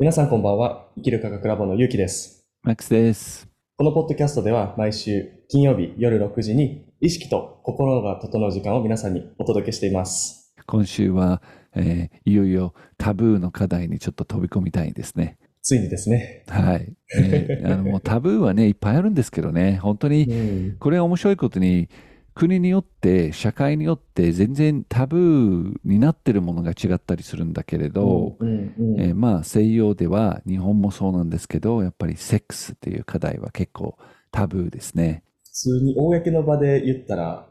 皆さんこんばんは。生きる科学ラボのゆうきです。マックスです。このポッドキャストでは毎週金曜日夜6時に意識と心が整う時間を皆さんにお届けしています。今週は、えーいよいよタブーの課題にちょっと飛び込みたいですね。ついにですね。はい。えーあのもうタブーはね、いっぱいあるんですけどね、本当にうんこれは面白いことに、国によって、社会によって全然タブーになってるものが違ったりするんだけれど、うんうんえーまあ西洋では日本もそうなんですけど、やっぱりセックスっていう課題は結構タブーですね。普通に公の場で言ったら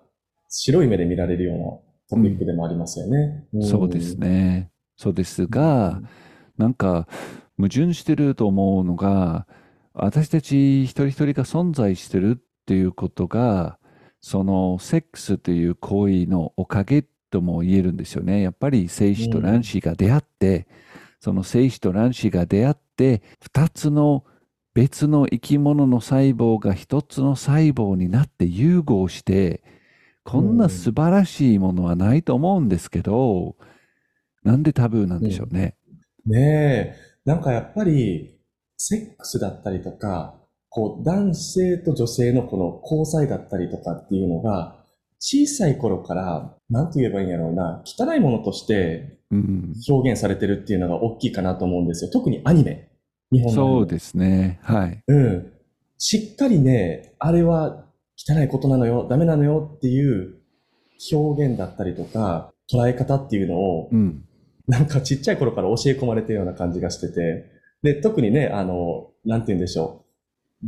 白い目で見られるようなトピックでもありますよね。んそうです。ね。そうですが、なんか矛盾してると思うのが私たち一人一人が存在してるっていうことがそのセックスという行為のおかげとも言えるんですよね。やっぱり精子と卵子が出会って、その精子と卵子が出会って二つの別の生き物の細胞が一つの細胞になって融合してこんな素晴らしいものはないと思うんですけど、なんでタブーなんでしょうね。ねえ、なんかやっぱりセックスだったりとか、こう男性と女性のこの交際だったりとかっていうのが小さい頃から、なんて言えばいいんやろうな、汚いものとしてうん、表現されてるっていうのが大きいかなと思うんですよ。特にアニメ。日本の。そうですね。はい。うん。しっかりね、あれは汚いことなのよ、ダメなのよっていう表現だったりとか、捉え方っていうのを、うん。なんかちっちゃい頃から教え込まれてるような感じがしてて、で、特にね、あの、なんて言うんでしょう。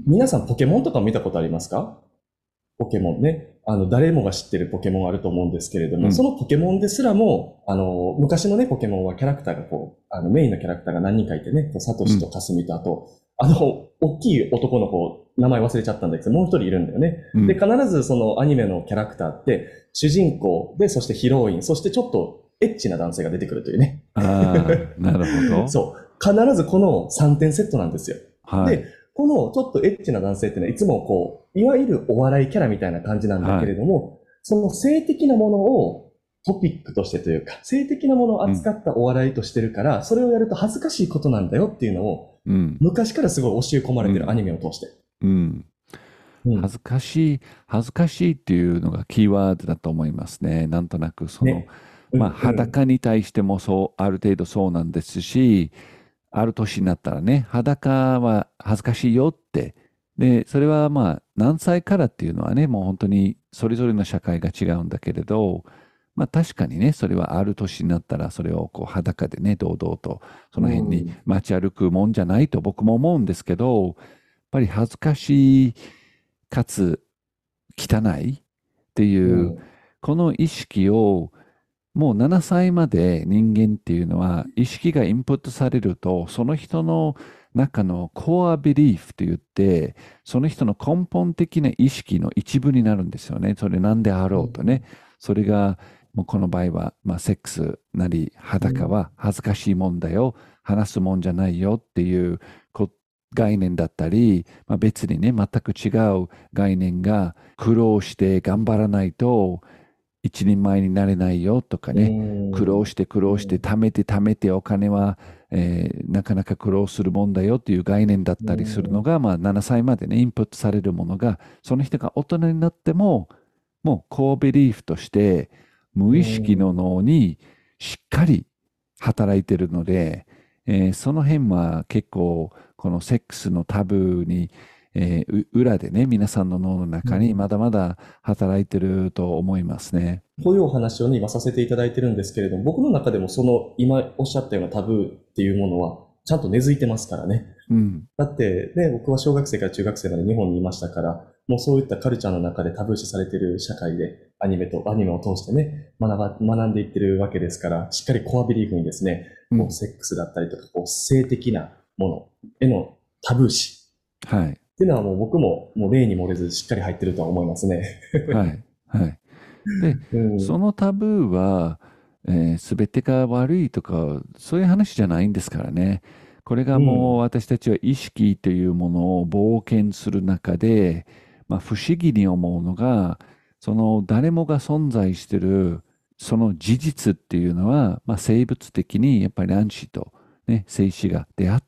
皆さんポケモンとか見たことありますか？ポケモンね。あの、誰もが知ってるポケモンあると思うんですけれども、うんそのポケモンですらも、あの、昔のね、ポケモンはキャラクターがこう、あの、メインのキャラクターが何人かいてね、こうサトシとカスミと、あと、あの、大きい男の子、名前忘れちゃったんだけど、もう一人いるんだよね。うんで、必ずそのアニメのキャラクターって、主人公で、そしてヒロイン、そしてちょっとエッチな男性が出てくるというね。ああ、なるほど。そう。必ずこの3点セットなんですよ。はい。で、このちょっとエッチな男性っていうのはいつもこう、いわゆるお笑いキャラみたいな感じなんだけれども、その性的なものをトピックとしてというか、性的なものを扱ったお笑いとしてるから、それをやると恥ずかしいことなんだよっていうのを、うん。昔からすごい教え込まれてうんるアニメを通して。うん。うん恥ずかしい、恥ずかしいっていうのがキーワードだと思いますね。なんとなく、その、ねまあ、うん裸に対してもそう、ある程度そうなんですし、ある年になったらね、裸は恥ずかしいよって。で、それはまあ、何歳からっていうのはね、もう本当にそれぞれの社会が違うんだけれど、まあ確かにね、それはある年になったら、それをこう裸でね、堂々と、その辺に街歩くもんじゃないと僕も思うんですけど、やっぱり恥ずかしい、かつ汚いっていう、うんこの意識をもう7歳まで人間っていうのは意識がインプットされるとその人の中のコアビリーフと言ってその人の根本的な意識の一部になるんですよね。それなんであろうとね。それがもうこの場合は、まあ、セックスなり裸は恥ずかしいもんだよ話すもんじゃないよっていうこ概念だったり、まあ、別にね全く違う概念が苦労して頑張らないと一人前になれないよとかね、うん。苦労して苦労して貯めて貯めてお金は、えーなかなか苦労するもんだよっていう概念だったりするのが、まあ、7歳までねインプットされるものがその人が大人になってももうコービリーフとして無意識の脳にしっかり働いてるので、えーその辺は結構このセックスのタブーに、えーう裏でね皆さんの脳の中にまだまだ働いてると思いますね。こういうお話をね、今させていただいてるんですけれども、僕の中でもその今おっしゃったようなタブーっていうものは、ちゃんと根付いてますからね。うん、だってね、僕は小学生から中学生まで日本にいましたから、もうそういったカルチャーの中でタブー視されている社会で、アニメと、アニメを通してね、学ば、学んでいってるわけですから、しっかりコアビリーフにですね、うん。こうセックスだったりとか、こう性的なものへのタブー視。はいっていうのはもう僕ももう例に漏れずしっかり入ってるとは思いますね。はいはいでうんそのタブーは、えー、全てが悪いとかそういう話じゃないんですからね。これがもう私たちは意識というものを冒険する中で、まあ、不思議に思うのがその誰もが存在しているその事実っていうのは、まあ、生物的にやっぱり卵子とね、精子が出会って、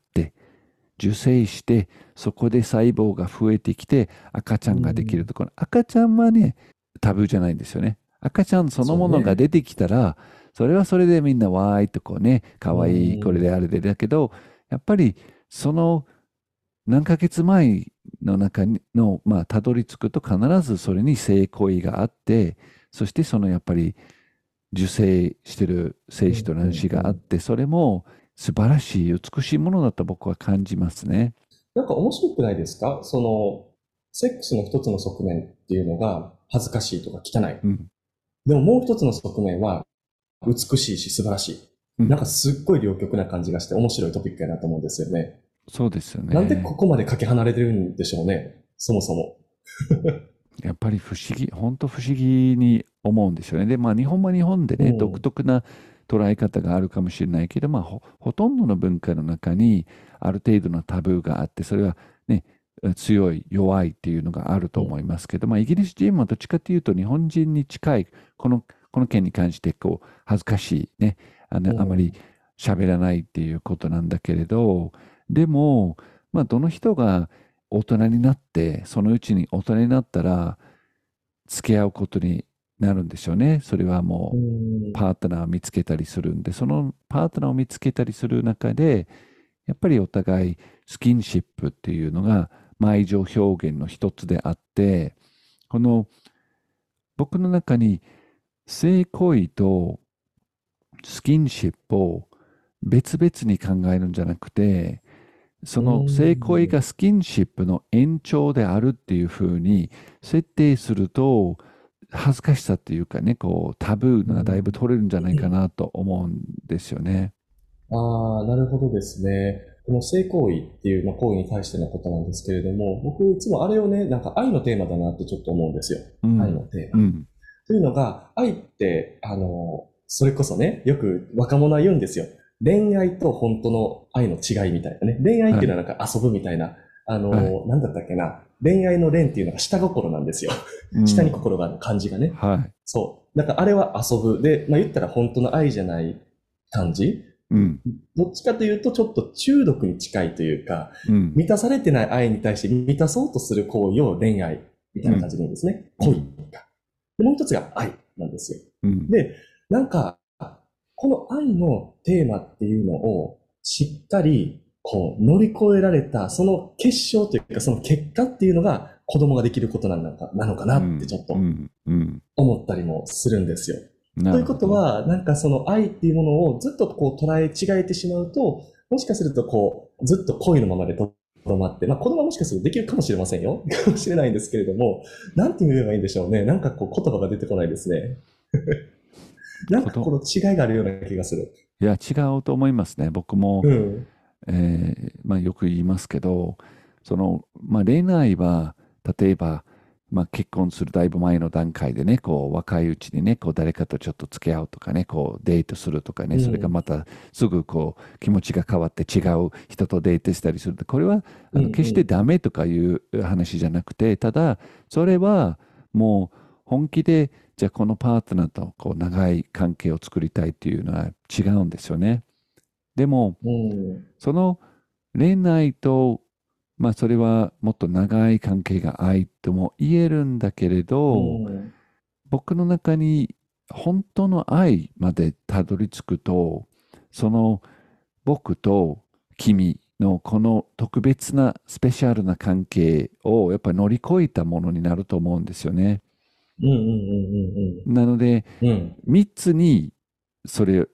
受精して、そこで細胞が増えてきて、赤ちゃんができるところ、赤ちゃんはね、タブーじゃないんですよね。赤ちゃんそのものが出てきたら、それはそれでみんなわーいとこうね、かわいい、これであれでだけど、やっぱりその何ヶ月前の中にの、まあ、たどり着くと必ずそれに性行為があって、そしてそのやっぱり受精してる精子と卵子があって、それも素晴らしい、美しいものだと僕は感じますね。なんか面白くないですか？その、セックスの一つの側面っていうのが恥ずかしいとか汚い。うん。でももう一つの側面は美しいし素晴らしい。うんなんかすっごい両極な感じがして面白いトピックやなと思うんですよね。そうですよね。なんでここまでかけ離れてるんでしょうね。そもそも。やっぱり不思議、本当不思議に思うんですよね。で、まあ日本は日本でね、うん独特な捉え方があるかもしれないけど、まあほほとんどの文化の中にある程度のタブーがあって、それはね、強い、弱いっていうのがあると思いますけど、まあイギリス人はどっちかというと日本人に近い、この、この件に関してこう恥ずかしいね、あの、う。んあまり喋らないっていうことなんだけれど、でも、まあどの人が大人になって、そのうちに大人になったら、付き合うことになるんでしょうね。それはもう、うんパートナーを見つけたりするんで、そのパートナーを見つけたりする中で、やっぱりお互いスキンシップっていうのが、まあ愛情表現の一つであって、この僕の中に性行為とスキンシップを別々に考えるんじゃなくて、その性行為がスキンシップの延長であるっていうふうに設定すると、恥ずかしさっていうかね、こうタブーがだいぶ取れるんじゃないかなと思うんですよね。ああ、なるほどですね。この性行為っていう、まあ、行為に対してのことなんですけれども、僕いつもあれをね、なんか愛のテーマだなってちょっと思うんですよ。うん愛のテーマ。うん。というのが、愛って、あの、それこそね、よく若者は言うんですよ。恋愛と本当の愛の違いみたいなね。恋愛っていうのはなんか遊ぶみたいな、あの、はいなんだったっけな。恋愛の恋っていうのが下心なんですよ。うん下に心がある感じがね。はい。そう。なんかあれは遊ぶ。で、まあ言ったら本当の愛じゃない感じうん。どっちかというとちょっと中毒に近いというか、うん。満たされてない愛に対して満たそうとする行為を恋愛みたいな感じでいいんですね。うん恋。で、もう一つが愛なんですよ。うん。で、なんか、この愛のテーマっていうのをしっかりこう乗り越えられた、その結晶というかその結果っていうのが子供ができることなのかなのかなってちょっと。思ったりもするんですよ。ということ、は、なんかその愛っていうものをずっとこう捉え違えてしまうと、もしかするとこう、ずっと恋のままでとどまって、まあ子供はもしかするとできるかもしれませんよ。かもしれないんですけれども、なんて言えばいいんでしょうね。なんかこう言葉が出てこないですね。なんかこの違いがあるような気がする。いや、違うと思いますね。僕も、うん。えーまあ、よく言いますけど、その、まあ、恋愛は、例えば、まあ、結婚するだいぶ前の段階でね、こう、若いうちにね、こう、誰かとちょっと付き合うとかね、こう、デートするとかね、うんそれがまたすぐこう、気持ちが変わって違う人とデートしたりする。これは、あの決してダメとかいう話じゃなくて、ただ、それはもう本気で、じゃあこのパートナーとこう長い関係を作りたいっていうのは違うんですよね。でも、うん。その恋愛と、まあそれはもっと長い関係が愛とも言えるんだけれど、うん僕の中に本当の愛までたどり着くと、その僕と君のこの特別なスペシャルな関係をやっぱり乗り越えたものになると思うんですよね。なので、うんうん。3つに、それ、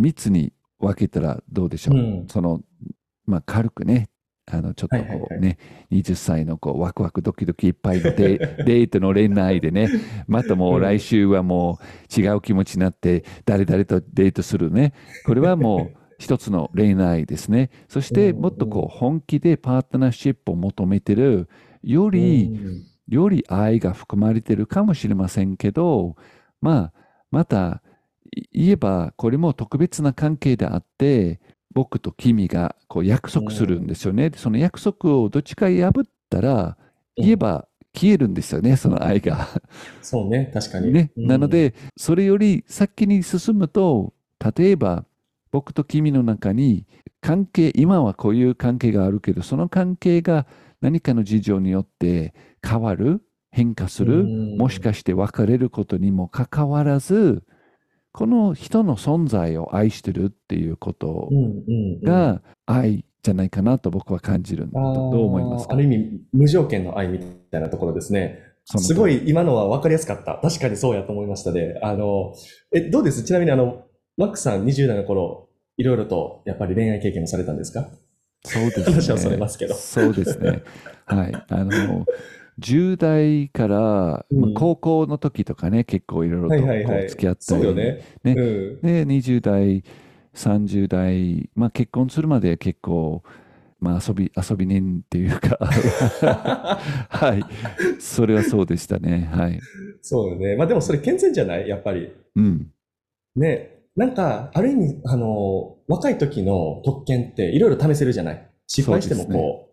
3つに分けたらどうでしょう。うんその、まあ、軽くね、あの、ちょっとはいはいはいこうね、20歳のこう、ワクワクドキドキいっぱいのデ デートの恋愛でね、またもう来週はもう違う気持ちになって、誰々とデートするね。これはもう一つの恋愛ですね。そして、うんもっとこう、本気でパートナーシップを求めてる、ようん。り、より愛が含まれてるかもしれませんけど、まあ、またい言えば、これも特別な関係であって、僕と君がこう約束するんですよね。でその約束をどっちか破ったら、うん言えば消えるんですよね、その愛が。そうね、確かに。ね。うんなの、で、それより先に進むと、例えば、僕と君の中に関係、今はこういう関係があるけど、その関係が何かの事情によって変わる、変化する、もしかして別れることにもかかわらず、この人の存在を愛してるっていうことが愛じゃないかなと僕は感じるんだどう思いますか？ある意味無条件の愛みたいなところですね。すごい今のは分かりやすかった。確かにそうやと思いましたで、ね、あの、え、どうです？ちなみにあの、マックさん20代の頃、いろいろとやっぱり恋愛経験もされたんですか？そうですね。話はそれますけど。そうですね。はい。あの、10代から、まあ、高校の時とかね、結構いろいろとこう付き合ったり、そうよね。ね、うん、で、20代、30代、まあ結婚するまで結構、まあ遊び、遊び人っていうか はい。それはそうでしたね。はい。そうよね。まあでもそれ健全じゃない？やっぱり。うん。ね。なんか、ある意味、あの、若い時の特権っていろいろ試せるじゃない？失敗してもこ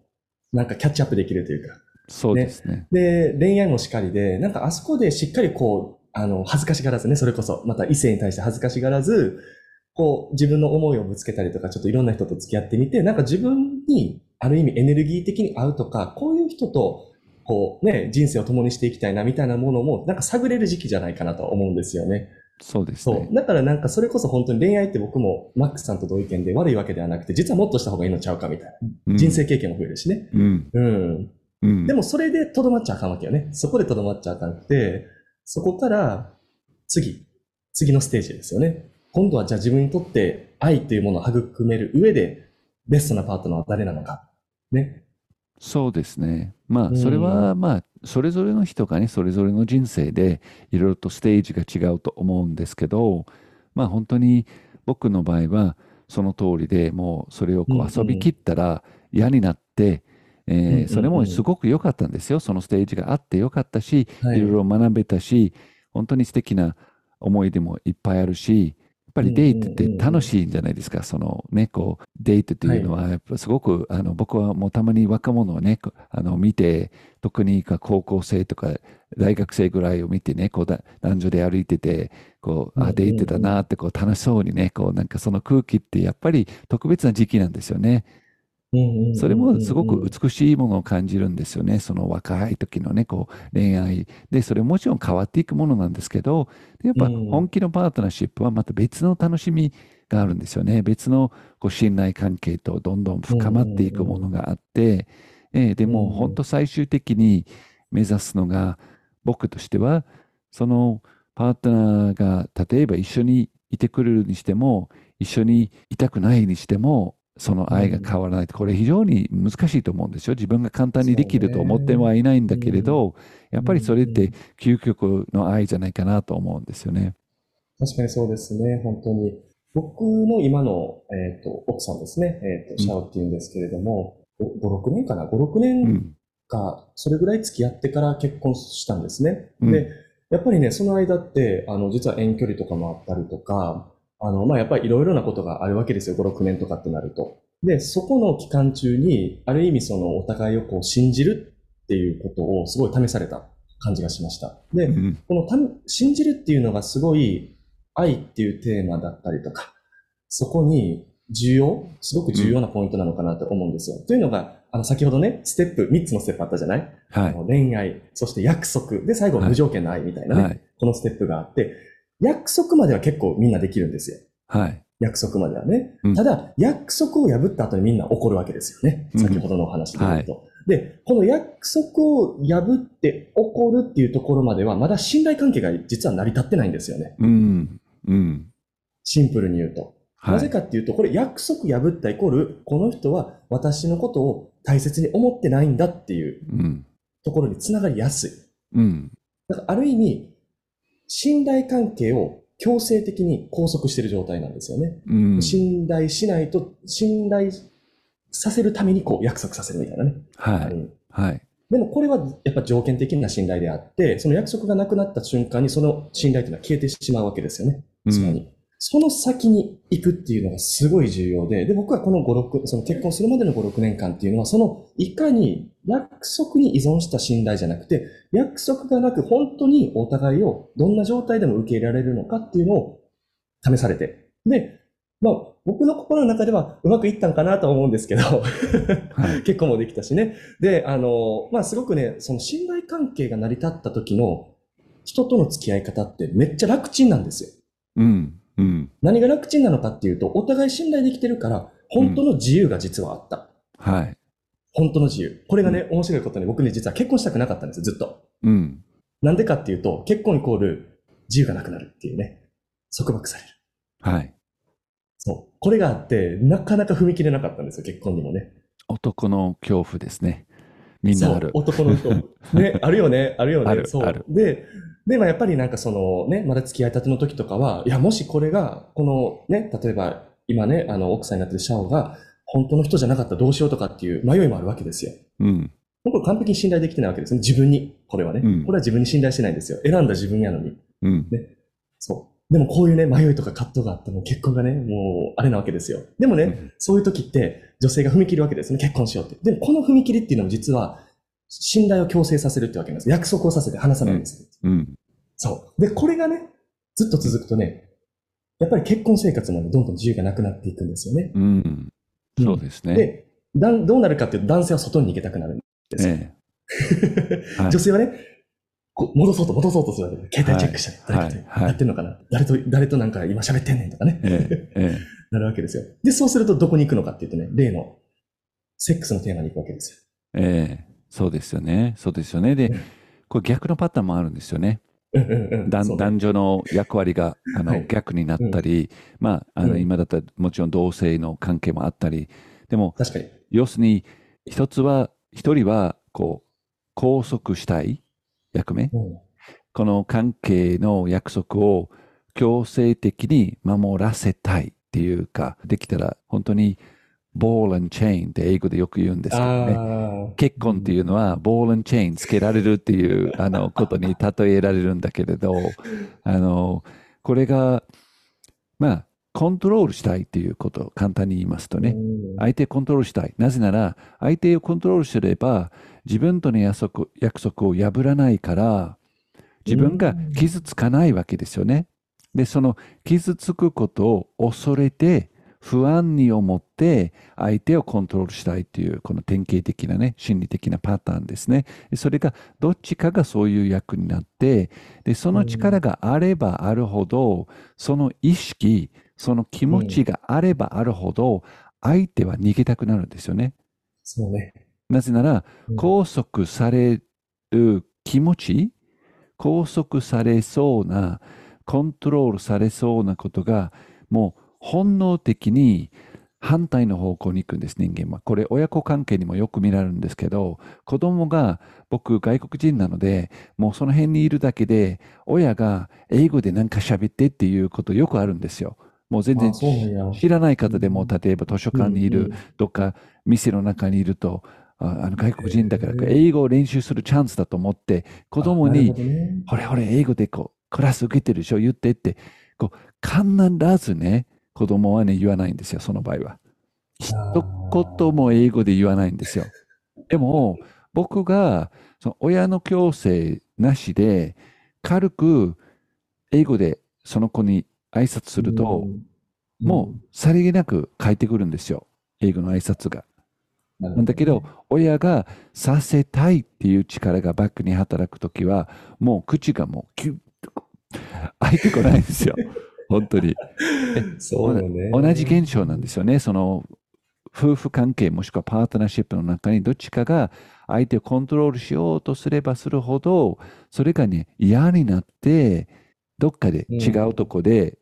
う、ね、なんかキャッチアップできるというか。そうですね。ねで、恋愛もしかりで、なんかあそこでしっかりこう、あの、恥ずかしがらずね、それこそ、また異性に対して恥ずかしがらず、こう、自分の思いをぶつけたりとか、ちょっといろんな人と付き合ってみて、なんか自分に、ある意味エネルギー的に合うとか、こういう人と、こうね、人生を共にしていきたいなみたいなものも、なんか探れる時期じゃないかなと思うんですよね。そうですね。だからなんかそれこそ本当に恋愛って僕もマックスさんと同意見で悪いわけではなくて、実はもっとした方がいいのちゃうかみたいな。うん、人生経験も増えるしね。うん。うん。うん、でもそれでとどまっちゃあかんわけよね。そこでとどまっちゃあかんくて、そこから次、次のステージですよね。今度はじゃあ自分にとって愛というものを育める上で、ベストなパートナーは誰なのか。ね。そうですね。まあ、それは、まあ、それぞれの人がね、それぞれの人生で、いろいろとステージが違うと思うんですけど、まあ、本当に僕の場合は、その通りでもう、それをこう遊びきったら嫌になって、えー、それもすごく良かったんですよ。そのステージがあって良かったし、はい、いろいろ学べたし、本当に素敵な思い出もいっぱいあるし、やっぱりデートって楽しいんじゃないですか。そのね、こう、デートっていうのは、やっぱすごく、はい、あの、僕はもうたまに若者をね、あの、見て、特に高校生とか大学生ぐらいを見てね、こうだ、男女で歩いてて、こう、あ、デートだなって、こう、楽しそうにね、こう、なんかその空気ってやっぱり特別な時期なんですよね。それもすごく美しいものを感じるんですよね。その若い時のね、こう恋愛。で、それもちろん変わっていくものなんですけど、やっぱ本気のパートナーシップはまた別の楽しみがあるんですよね。別のこう信頼関係とどんどん深まっていくものがあって、えー、でも本当最終的に目指すのが僕としては、そのパートナーが例えば一緒にいてくれるにしても、一緒にいたくないにしても、その愛が変わらない。これ非常に難しいと思うんですよ。自分が簡単にできると思ってはいないんだけれど、やっぱりそれって究極の愛じゃないかなと思うんですよね。確かにそうですね、本当に。僕の今の、えーと、奥さんですね、えーと、シャオっていうんですけれども、うん、5、6年かな ?5、6年か、それぐらい付き合ってから結婚したんですね。うん、で、やっぱりね、その間って、あの、実は遠距離とかもあったりとか、あの、まあ、やっぱりいろいろなことがあるわけですよ。5、6年とかってなると。で、そこの期間中に、ある意味そのお互いをこう信じるっていうことをすごい試された感じがしました。で、うん、このた信じるっていうのがすごい愛っていうテーマだったりとか、そこに重要、すごく重要なポイントなのかなと思うんですよ。うん、というのが、あの、先ほどね、ステップ、3つのステップあったじゃない？はい。恋愛、そして約束、で、最後無条件の愛みたいなね、はい、このステップがあって、約束までは結構みんなできるんですよ。はい。約束まではね。うん、ただ、約束を破った後にみんな怒るわけですよね。先ほどのお話で言うと。うんはい、で、この約束を破って怒るっていうところまでは、まだ信頼関係が実は成り立ってないんですよね。うん。うん。シンプルに言うと。はい、なぜかっていうと、これ約束破ったイコール、この人は私のことを大切に思ってないんだっていうところにつながりやすい。うん。だからある意味、信頼関係を強制的に拘束している状態なんですよね。うん、信頼しないと、信頼させるためにこう約束させるみたいなね。はい。はい。でもこれはやっぱ条件的な信頼であって、その約束がなくなった瞬間にその信頼というのは消えてしまうわけですよね。つまり。うんその先に行くっていうのがすごい重要で、で、僕はこの5、6、その結婚するまでの5、6年間っていうのは、その、いかに約束に依存した信頼じゃなくて、約束がなく本当にお互いをどんな状態でも受け入れられるのかっていうのを試されて、で、まあ、僕の心の中ではうまくいったんかなと思うんですけど、はい。結婚もできたしね。で、あの、まあ、すごくね、その信頼関係が成り立った時の人との付き合い方ってめっちゃ楽ちんなんですよ。うん。うん。何が楽ちんなのかっていうと、お互い信頼できてるから、本当の自由が実はあった。はい。本当の自由。これがね、面白いことに僕ね、実は結婚したくなかったんですよ、ずっと。うん。なんでかっていうと、結婚イコール自由がなくなるっていうね、束縛される。はい。そう。これがあって、なかなか踏み切れなかったんですよ、結婚にもね。男の恐怖ですね。みんなある。男の人。ね、あるよね、あるよね。あるそう。で、で、まあやっぱりなんかそのね、まだ付き合いたての時とかは、いや、もしこれが、このね、例えば今ね、あの、奥さんになってるシャオが、本当の人じゃなかったらどうしようとかっていう迷いもあるわけですよ。うん。僕は完璧に信頼できてないわけですね。自分に。これはね。うんこれは自分に信頼してないんですよ。選んだ自分やのに。うん。そう。でもこういうね、迷いとか葛藤があっても結婚がね、もうあれなわけですよ。でもね、うんそういう時って女性が踏み切るわけですね。結婚しようって。でもこの踏み切りっていうのも実は信頼を強制させるってわけなんです。約束をさせて話さないんですよ。うん。そう。で、これがね、ずっと続くとね、やっぱり結婚生活もね、どんどん自由がなくなっていくんですよね。うん。そうですね。で、だんどうなるかっていうと男性は外に逃げたくなるんですよ。ええ はい女性はね、こう戻そうと戻そうとするわけで、携帯チェックしたり、はい。誰やってんのかな、誰と、誰となんか今喋ってんねんとかね、えええ なるわけですよ。で、そうするとどこに行くのかっていうとね、例の、セックスのテーマに行くわけですえええ。そうですよね。そうですよね。でうん、これ逆のパターンもあるんですよね。男女の役割があの、はい。逆になったり、まあ、あのうん。今だったらもちろん同性の関係もあったり、でも、確かに。要するに、一つは、一人は、こう、拘束したい役目。うんこの関係の約束を強制的に守らせたいっていうか、できたら本当に、ボール and チェーンって英語でよく言うんですけどね。結婚っていうのは、ボール and チェーンつけられるっていうあのことに例えられるんだけれど、あの、これが、まあ、コントロールしたいっていうことを簡単に言いますとね、うん相手をコントロールしたい。なぜなら、相手をコントロールすれば、自分との約束約束を破らないから、自分が傷つかないわけですよね。で、その傷つくことを恐れて、不安に思って相手をコントロールしたいというこの典型的なね心理的なパターンですね。でそれがどっちかがそういう役になってでその力があればあるほどその意識その気持ちがあればあるほど相手は逃げたくなるんですよね。そうね。なぜならうん拘束される気持ち拘束されそうなコントロールされそうなことがもう本能的に反対の方向に行くんです人間はこれ親子関係にもよく見られるんですけど子供が僕外国人なのでもうその辺にいるだけで親が英語で何か喋ってっていうことよくあるんですよもう全然知らない方でも例えば図書館にいる、うんうんどっか店の中にいると、ああの外国人だから英語を練習するチャンスだと思って、子供にほれほれ英語でこう、クラス受けてるでしょ、言ってって、こう、必ずね、子供はね、言わないんですよ、その場合は。一言も英語で言わないんですよ。でも、僕が、その親の強制なしで、軽く英語でその子に挨拶すると、うんもうさりげなく返ってくるんですよ。英語の挨拶が。なんだけど、親がさせたいっていう力がバックに働くときは、もう口がもうキュッと開いてこないんですよ。本当に。そうよね。同じ現象なんですよね。その夫婦関係もしくはパートナーシップの中にどっちかが相手をコントロールしようとすればするほど、それがね、嫌になって、どっかで違うとこで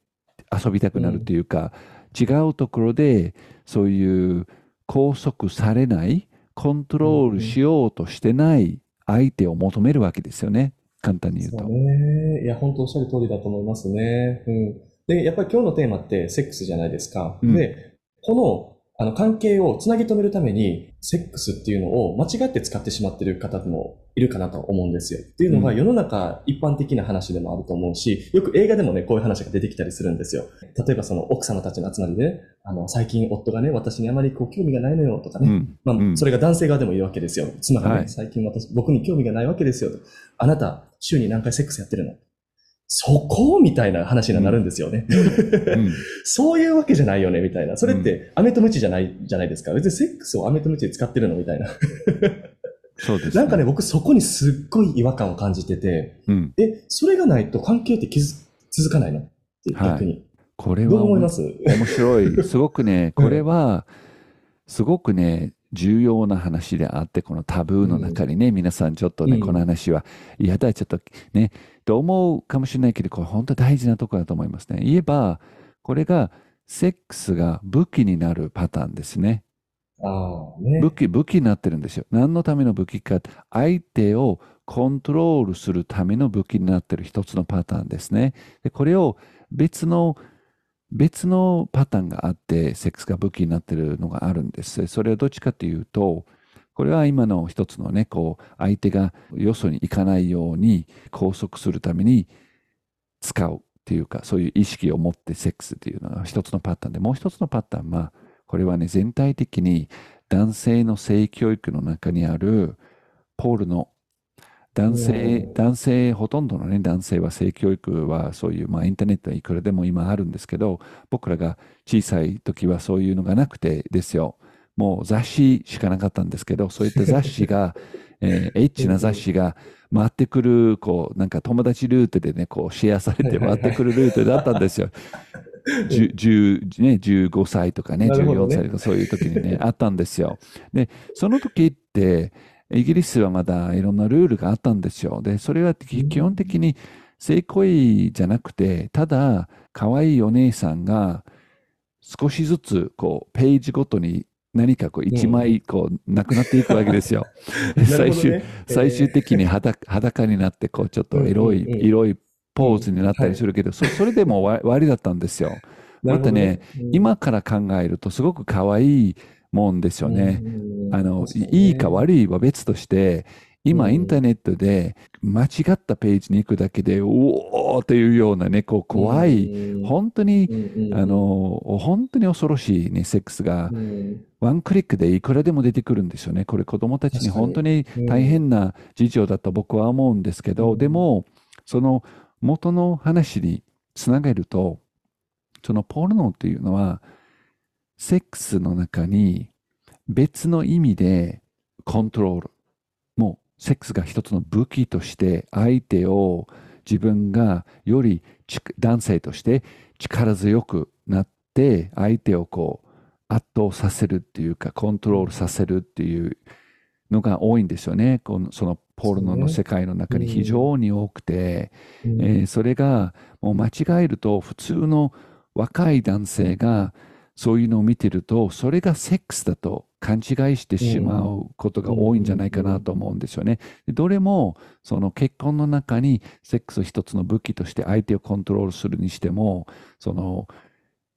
遊びたくなるというか、違うところでそういう拘束されない、コントロールしようとしてない相手を求めるわけですよね。簡単に言うと。そうね。いや、本当おっしゃる通りだと思いますね。うん。で、やっぱり今日のテーマってセックスじゃないですか。うんで、この、あの、関係をつなぎ止めるために、セックスっていうのを間違って使ってしまっている方もいるかなと思うんですよ。っていうのがうん世の中一般的な話でもあると思うし、よく映画でもね、こういう話が出てきたりするんですよ。例えばその奥様たちの集まりでね、あの、最近夫がね、私にあまりこう興味がないのよとかね、うんまあ、うんそれが男性側でもいるわけですよ。妻がね、はい最近私、僕に興味がないわけですよと。あなた、週に何回セックスやってるの？そこ？みたいな話になるんですよね。うん そういうわけじゃないよね、みたいな。それって、飴とムチじゃない、じゃないですか？別にセックスを飴とムチで使ってるのみたいな。そうです、なんかね、、僕そこにすっごい違和感を感じてて、うん。え、それがないと関係って気づ続かないのってはい逆に。これはどう思います？面白い。すごくね、これは、すごくね、重要な話であって、このタブーの中にね、皆さんちょっとね、うんこの話は、いやだ、ちょっとね、と思うかもしれないけど、これ本当大事なところだと思いますね。言えば、これが、セックスが武器になるパターンですね。ね。武器、武器になってるんですよ。何のための武器か、相手をコントロールするための武器になってる一つのパターンですね。で、これを別の、別のパターンがあって、セックスが武器になっているのがあるんです。それはどっちかというと、これは今の一つのね、こう、相手がよそに行かないように拘束するために使うっていうか、そういう意識を持ってセックスっていうのが一つのパターンで、もう一つのパターンは、これはね、全体的に男性の性教育の中にあるポールの男性男性、ほとんどのね、男性は性教育はそういう、まあインターネットはいくらでも今あるんですけど、僕らが小さい時はそういうのがなくてですよ。もう雑誌しかなかったんですけど、そういった 雑誌が、えーエッチな雑誌が回ってくる、こう、なんか友達ルートでね、こうシェアされて回ってくるルートだったんですよ。10 10ね、15歳とかね、14なるほどね歳とかそういう時にね、あったんですよ。で、その時って、イギリスはまだいろんなルールがあったんですよ。で、それはき基本的に性行為じゃなくて、ただ、可愛いお姉さんが少しずつ、こう、ページごとに何かこう、一枚、こう、なくなっていくわけですよ。で なるほど最終、ね最終的に裸裸になって、こう、ちょっとエロい、エロいポーズになったりするけど、そそれでもわ終わりだったんですよ。またね、今から考えるとすごく可愛いもんですよね。あの、いいか悪いは別として、今うん。インターネットで間違ったページに行くだけで、おおーっていうようなね、こう怖い、本当に、あ、の、本当に恐ろしいね、セックスが。う、ん。ワンクリックでいくらでも出てくるんですよね。これ子供たちに本当に大変な事情だと僕は思うんですけど、うん。でも、その元の話につなげると、そのポルノっていうのは、セックスの中に別の意味でコントロール。もう、セックスが一つの武器として相手を自分がよりち男性として力強くなって相手をこう圧倒させるっていうかコントロールさせるっていうのが多いんですよね。このそのポルノの世界の中に非常に多くて、うんえーそれがもう間違えると普通の若い男性がそういうのを見てるとそれがセックスだと勘違いしてしまうことが多いんじゃないかなと思うんですよね。でどれもその結婚の中にセックスを一つの武器として相手をコントロールするにしてもその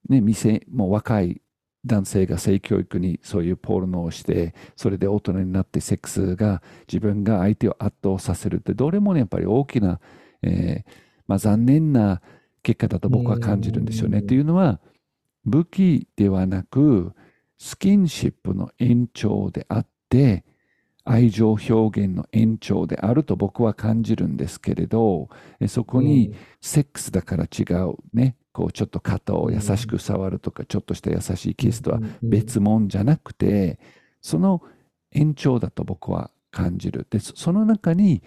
ね店もう若い男性が性教育にそういうポルノをしてそれで大人になってセックスが自分が相手を圧倒させるってどれもねやっぱり大きな、えーまあ、残念な結果だと僕は感じるんですよね。うんっていうのは武器ではなくスキンシップの延長であって愛情表現の延長であると僕は感じるんですけれどえそこに、セックスだから違うねこうちょっと肩を優しく触るとか、ちょっとした優しいキスとは別物じゃなくてその延長だと僕は感じる。でそその中に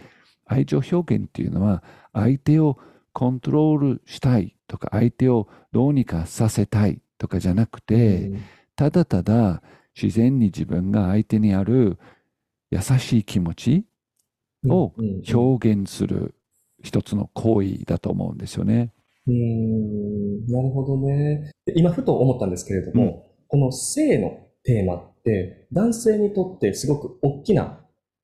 愛情表現っていうのは相手をコントロールしたいとか相手をどうにかさせたいとかじゃなくて、ただただ自然に自分が相手にある優しい気持ちを表現する一つの行為だと思うんですよね。うーんなるほどね。で今、ふと思ったんですけれども、この性のテーマって、男性にとってすごく大きな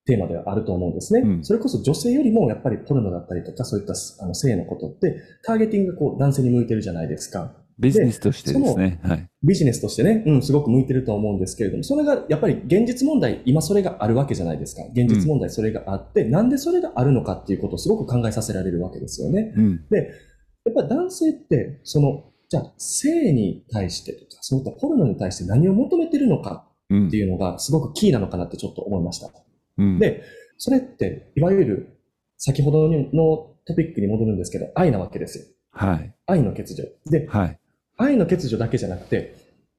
テーマではあると思うんですね。うんそれこそ女性よりもやっぱりポルノだったりとか、そういったあの性のことって、ターゲティングがこう男性に向いてるじゃないですか。ビジネスとしてですね。はい。ビジネスとしてね、うん、すごく向いてると思うんですけれども、それがやっぱり現実問題、今それがあるわけじゃないですか。現実問題それがあって、なんでそれがあるのかっていうことをすごく考えさせられるわけですよね。うん。やっぱり男性って、その、じゃあ、性に対してとか、そういったポルノに対して何を求めてるのかうんっていうのがすごくキーなのかなってちょっと思いました。うんで、それって、いわゆる、先ほどのトピックに戻るんですけど、愛なわけですよ。はい。愛の欠如。で、はい。愛の欠如だけじゃなくて、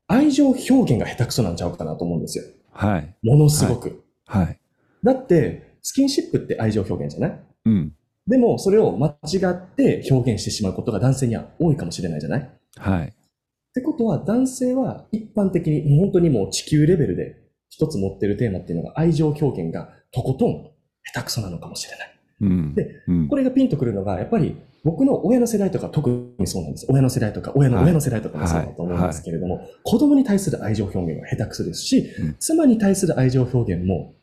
愛情表現が下手くそなんちゃうかなと思うんですよ。はい。ものすごく。はい。だって、スキンシップって愛情表現じゃない？うん。でも、それを間違って表現してしまうことが男性には多いかもしれないじゃない？っはい。てことは、男性は一般的に、本当にもう地球レベルで一つ持ってるテーマっていうのが愛情表現がとことん下手くそなのかもしれない。うん。でうんこれがピンとくるのが、やっぱり僕の親の世代とか特にそうなんです。親の世代とか、親のはい親の世代とかもそうだと思うんですけれども、子供に対する愛情表現が下手くそですし、うん妻に対する愛情表現も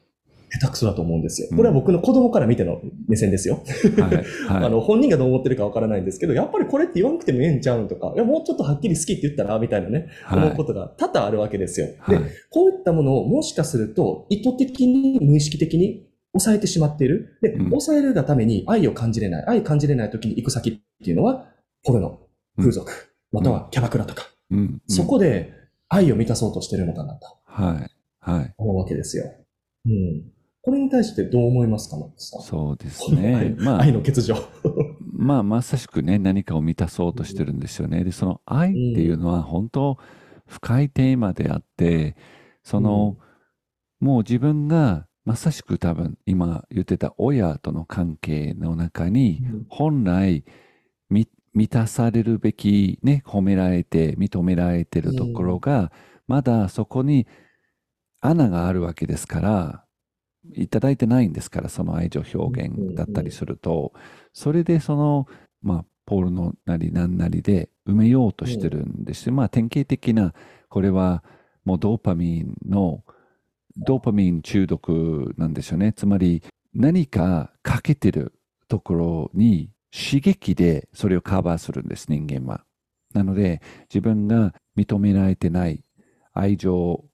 下手くそだと思うんですよ。うんこれは僕の子供から見ての目線ですよ。はい。はい。あの、本人がどう思ってるかわからないんですけど、やっぱりこれって言わなくてもええんちゃうんとか、いや、もうちょっとはっきり好きって言ったら、みたいなね、思うことが多々あるわけですよ。はいで、こういったものをもしかすると、意図的に無意識的に抑えてしまっている。で、うん抑えるがために愛を感じれない。愛感じれない時に行く先っていうのは、ポルノ、風俗、またはキャバクラとか、うん。うんそこで愛を満たそうとしてるのかなとはい。はい。思うわけですよ。うん。これに対してどう思いますか、マックさん？そうですね愛。まあ愛、の欠如。まあ、まさしくね、何かを満たそうとしてるんですよね。で、その愛っていうのは本当深いテーマであって、その、もう自分がまさしく多分今言ってた親との関係の中に、本来み満たされるべきね、褒められて認められてるところが、まだそこに穴があるわけですから、いただいてないんですから、その愛情表現だったりすると、それでその、まあ、ポールのなりなんなりで埋めようとしてるんですよ。まあ、典型的な、これはもうドーパミンの、ドーパミン中毒なんですよね。つまり、何かかけてるところに刺激でそれをカバーするんです、人間は。なので、自分が認められてない、愛情を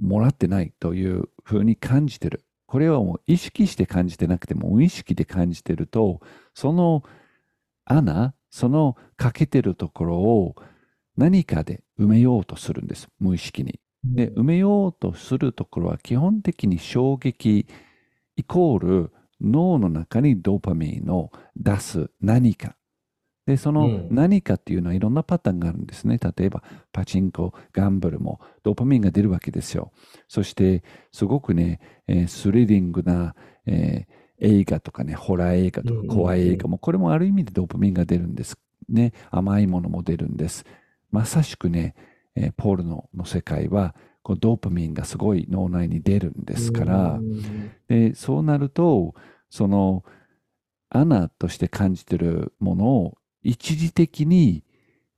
もらってないというふうに感じてる。これはもう意識して感じてなくても無意識で感じてると、その穴、その欠けてるところを何かで埋めようとするんです、無意識に。で、埋めようとするところは基本的に衝撃イコール脳の中にドーパミンを出す何か。で、そのうん何かっていうのはいろんなパターンがあるんですね。例えば、パチンコ、ガンブルもドーパミンが出るわけですよ。そして、すごくね、えースリリングな、えー映画とかね、ホラー映画とか怖い映画も、これもある意味でドーパミンが出るんです。ね、甘いものも出るんです。まさしくね、えーポールノの世界は、こうドーパミンがすごい脳内に出るんですから、でそうなるとその穴として感じてるものを一時的に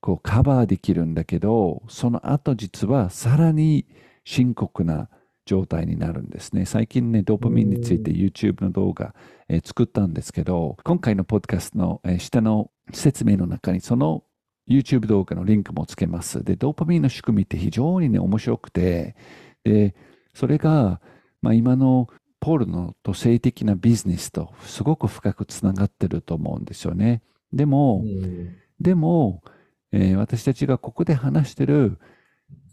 こうカバーできるんだけどその後実はさらに深刻な状態になるんですね。最近ねドーパミンについて YouTube の動画、えー作ったんですけど今回のポッドキャストの、えー下の説明の中にその YouTube 動画のリンクもつけます。でドーパミンの仕組みって非常にね面白くてでそれが、まあ、今のポールのと性的なビジネスとすごく深くつながってると思うんですよね。でも、うん。でも、えー私たちがここで話してる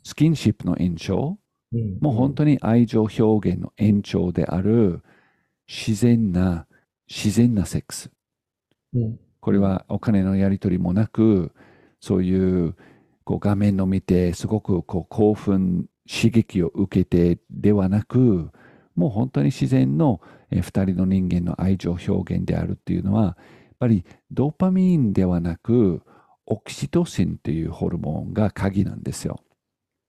スキンシップの延長、うん。もう本当に愛情表現の延長である自然な、自然なセックス。うん。これはお金のやり取りもなく、そういうこう画面を見て、すごくこう興奮、刺激を受けてではなく、もう本当に自然のえー二人の人間の愛情表現であるっていうのは、ぱりドーパミンではなく、オキシトシンというホルモンが鍵なんですよ。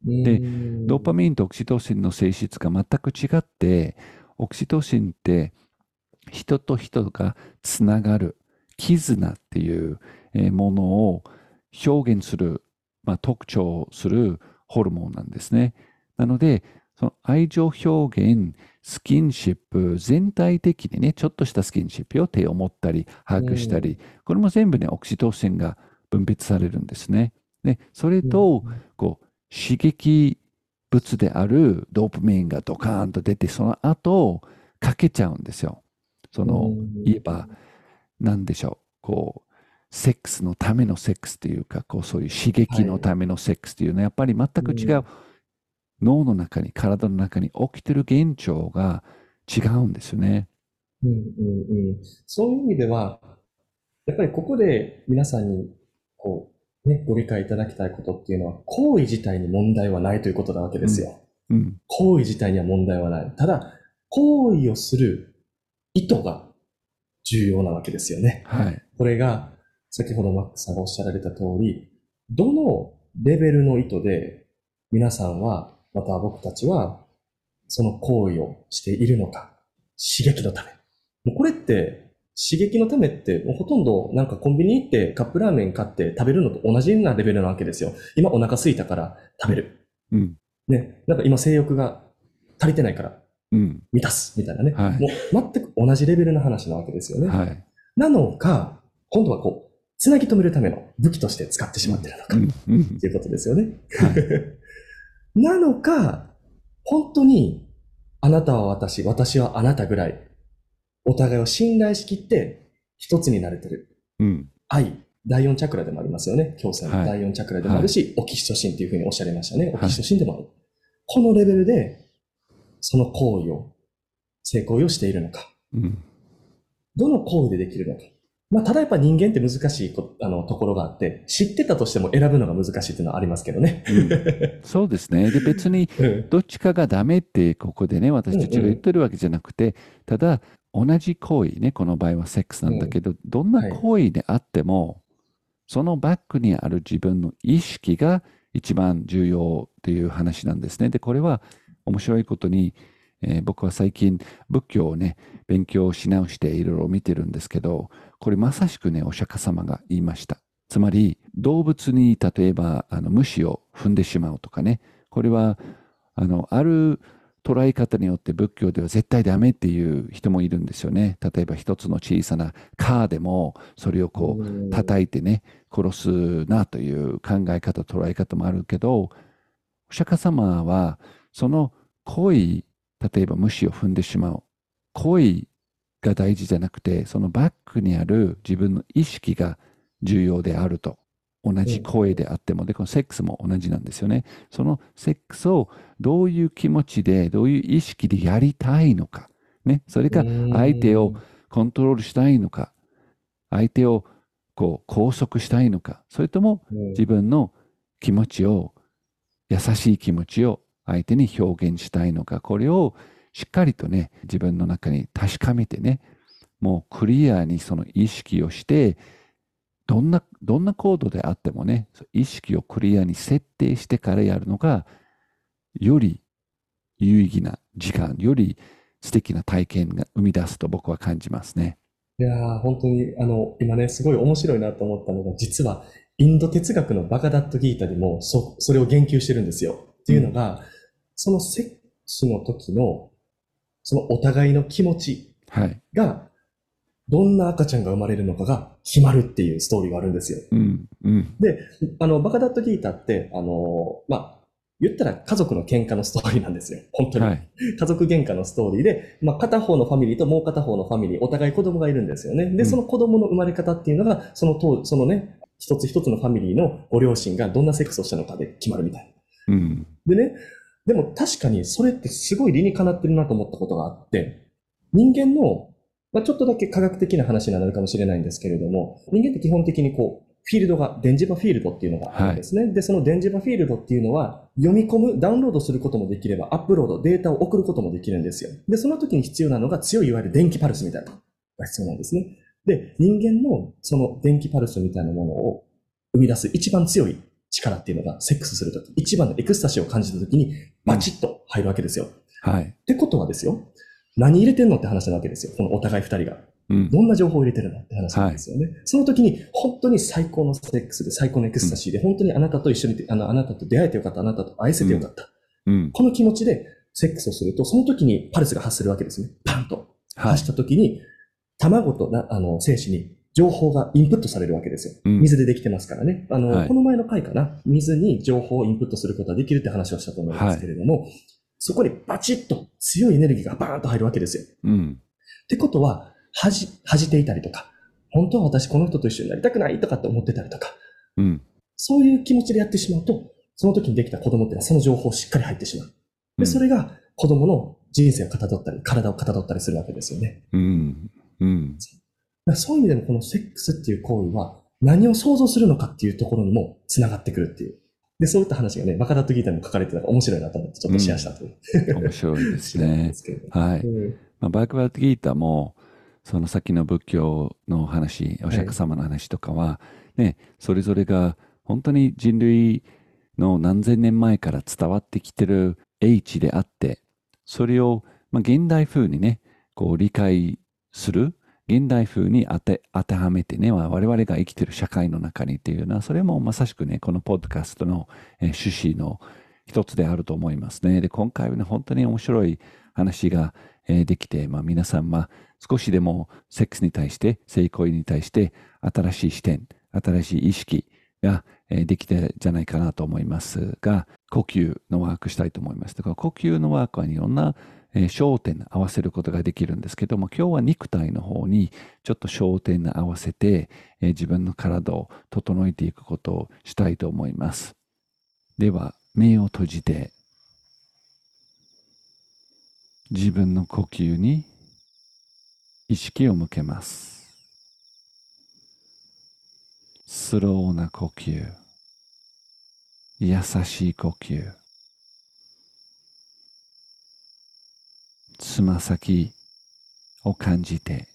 でうんドーパミンとオキシトシンの性質が全く違って、オキシトシンって人と人がつながる、絆っていうえーものを表現する、まあ、特徴するホルモンなんですね。なので、その愛情表現、スキンシップ、全体的にね、ちょっとしたスキンシップを手を持ったり、ハグしたり、これも全部ね、オキシトシンが分泌されるんですね。で、それと、こう、刺激物であるドーパミンがドカーンと出て、その後、かけちゃうんですよ。その、言えば、なんでしょう、こう、セックスのためのセックスというか、こう、そういう刺激のためのセックスというのは、やっぱり全く違う、うん脳の中に、体の中に起きてる現象が違うんですよね。うんうんうんそういう意味では、やっぱりここで皆さんに、こう、ね、ご理解いただきたいことっていうのは、行為自体に問題はないということなわけですよ。うん。行為自体には問題はない。ただ、行為をする意図が重要なわけですよね。はい。これが、先ほどマックスさんがおっしゃられた通り、どのレベルの意図で皆さんは、また僕たちは、その行為をしているのか、刺激のため。もうこれって、刺激のためって、もうほとんどなんかコンビニ行ってカップラーメン買って食べるのと同じようなレベルなわけですよ。今お腹空いたから食べる。うん。ね。なんか今性欲が足りてないからうん。満たすみたいなね。はいもう全く同じレベルの話なわけですよね。はい。なのか、今度はこう、つなぎ止めるための武器として使ってしまっているのか、うん。うんということですよね。はい。なのか、本当に、あなたは私、私はあなたぐらい、お互いを信頼しきって、一つになれてる。うん。愛、第四チャクラでもありますよね。強制のはい第四チャクラでもあるし、オキシトシンっていうふうにおっしゃりましたね。オキシトシンでもある。このレベルで、その行為を、性行為をしているのか。うん。どの行為でできるのか。まあ、ただやっぱ人間って難しいこあのところがあって、知ってたとしても選ぶのが難しいっていうのはありますけどね。そうですね。で、別に、うんどっちかがダメってここでね、私たちが言ってるわけじゃなくて、ただ、同じ行為ね、この場合はセックスなんだけど、どんな行為であっても、そのバックにある自分の意識が一番重要という話なんですね。で、これは面白いことに、えー僕は最近仏教をね、勉強し直していろいろ見てるんですけど、これまさしくね、お釈迦様が言いました。つまり、動物に例えばあの虫を踏んでしまうとかね、これはあのある捉え方によって仏教では絶対ダメっていう人もいるんですよね。例えば一つの小さなカーでもそれをこう叩いてね、殺すなという考え方、捉え方もあるけど、お釈迦様はその行為、例えば虫を踏んでしまう行為が大事じゃなくて、そのバックにある自分の意識が重要であると。同じ声であっても、で、このセックスも同じなんですよね。そのセックスをどういう気持ちで、どういう意識でやりたいのか。ね。それか、相手をコントロールしたいのか。相手をこう拘束したいのか。それともうん自分の気持ちを、優しい気持ちを相手に表現したいのか。これをしっかりとね、自分の中に確かめてね、もうクリアにその意識をして、どんな、どんな行動であってもね、意識をクリアに設定してからやるのが、より有意義な時間、より素敵な体験が生み出すと僕は感じますね。いやー本当に、あの、今ね、すごい面白いなと思ったのが、実は、インド哲学のバガダットギータでも、そ、それを言及してるんですよ。っていうのが、そのセックスの時の、そのお互いの気持ちはい。が、どんな赤ちゃんが生まれるのかが決まるっていうストーリーがあるんですよ。うん、うん。で、あの、バカダットギータって、あの、まあ、言ったら家族の喧嘩のストーリーなんですよ。本当に。はい。家族喧嘩のストーリーで、まあ、片方のファミリーともう片方のファミリー、お互い子供がいるんですよね。で、うんその子供の生まれ方っていうのが、その当そのね、一つ一つのファミリーのご両親がどんなセックスをしたのかで決まるみたいな。うん。でね、でも確かにそれってすごい理にかなってるなと思ったことがあって、人間の、まあ、ちょっとだけ科学的な話になるかもしれないんですけれども、人間って基本的にこう、フィールドが、電磁場フィールドっていうのがあるんですね。で、その電磁場フィールドっていうのは、読み込む、ダウンロードすることもできれば、アップロード、データを送ることもできるんですよ。で、その時に必要なのが強いいわゆる電気パルスみたいなのが必要なんですね。で、人間のその電気パルスみたいなものを生み出す一番強い力っていうのが、セックスするとき、一番のエクスタシーを感じたときに、バチッと入るわけですよ。はい。ってことはですよ、何入れてんのって話なわけですよ。このお互い二人が。うん。どんな情報を入れてるのって話なんですよね。その時に、本当に最高のセックスで、最高のエクスタシーで、本当にあなたと一緒に、あの、あなたと出会えてよかった、あなたと愛せてよかった。うん。この気持ちでセックスをすると、その時にパルスが発するわけですね。パンと。はい発。した時に、卵とな、あの、精子に情報がインプットされるわけですよ。うん水でできてますからね。あの、はいこの前の回かな。水に情報をインプットすることができるって話をしたと思うんですけれども、そこにバチッと強いエネルギーがバーンと入るわけですよ。うん。ってことは、恥じ、恥じていたりとか、本当は私この人と一緒になりたくないとかって思ってたりとか、うん。そういう気持ちでやってしまうと、その時にできた子供っていうのはその情報をしっかり入ってしまう。で、それが子供の人生をかたどったり、体をかたどったりするわけですよね。うん。うん。そういう意味でもこのセックスっていう行為は何を想像するのかっていうところにも繋がってくるっていう。で、そういった話がね、バカダットギーターにも書かれてたら面白いなと思ってちょっとシェアしたという。うん、面白いですね。はい。うん、まあ、バカダットギーターも、その先の仏教の話、お釈迦様の話とかは、ね、それぞれが本当に人類の何千年前から伝わってきてる英知であって、それを、まあ、現代風にね、こう理解する、現代風に当て当てはめてね、我々が生きてる社会の中にっていうのは、それもまさしくね、このポッドキャストの、えー、趣旨の一つであると思いますね。で、今回はね、本当に面白い話が、えー、できて、まあ、皆さん、まあ、少しでもセックスに対して、性行為に対して、新しい視点、新しい意識が、えー、できてじゃないかなと思いますが、呼吸のワークしたいと思います。だから呼吸のワークはいろんなえー、焦点合わせることができるんですけども、今日は肉体の方にちょっと焦点合わせて、えー、自分の体を整えていくことをしたいと思います。では、目を閉じて、自分の呼吸に意識を向けます。スローな呼吸、優しい呼吸。つま先を感じて、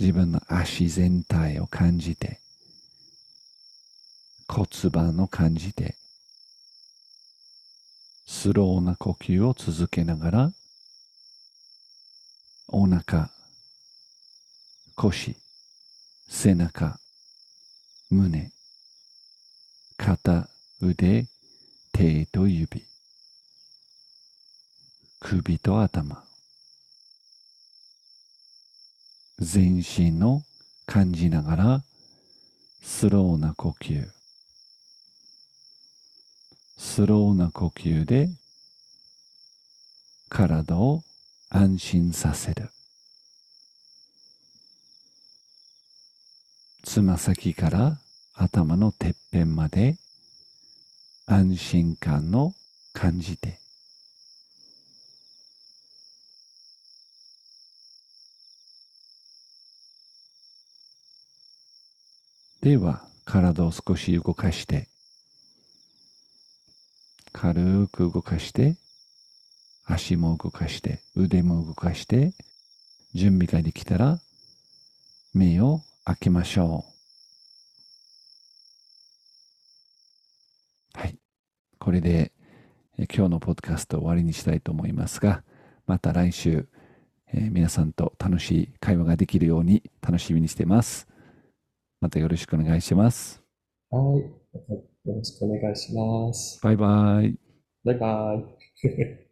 自分の足全体を感じて、骨盤を感じて、スローな呼吸を続けながら、お腹、腰、背中、胸、肩、腕、手と指、首と頭。全身の感じながらスローな呼吸。スローな呼吸で体を安心させる。つま先から頭のてっぺんまで安心感を感じて。では、体を少し動かして、軽く動かして、足も動かして、腕も動かして、準備ができたら、目を開けましょう。はい。これで、今日のポッドキャスト終わりにしたいと思いますが、また来週、えー、皆さんと楽しい会話ができるように楽しみにしています。またよろしくお願いします。はい。よろしくお願いします。バイバイ。バイバイ。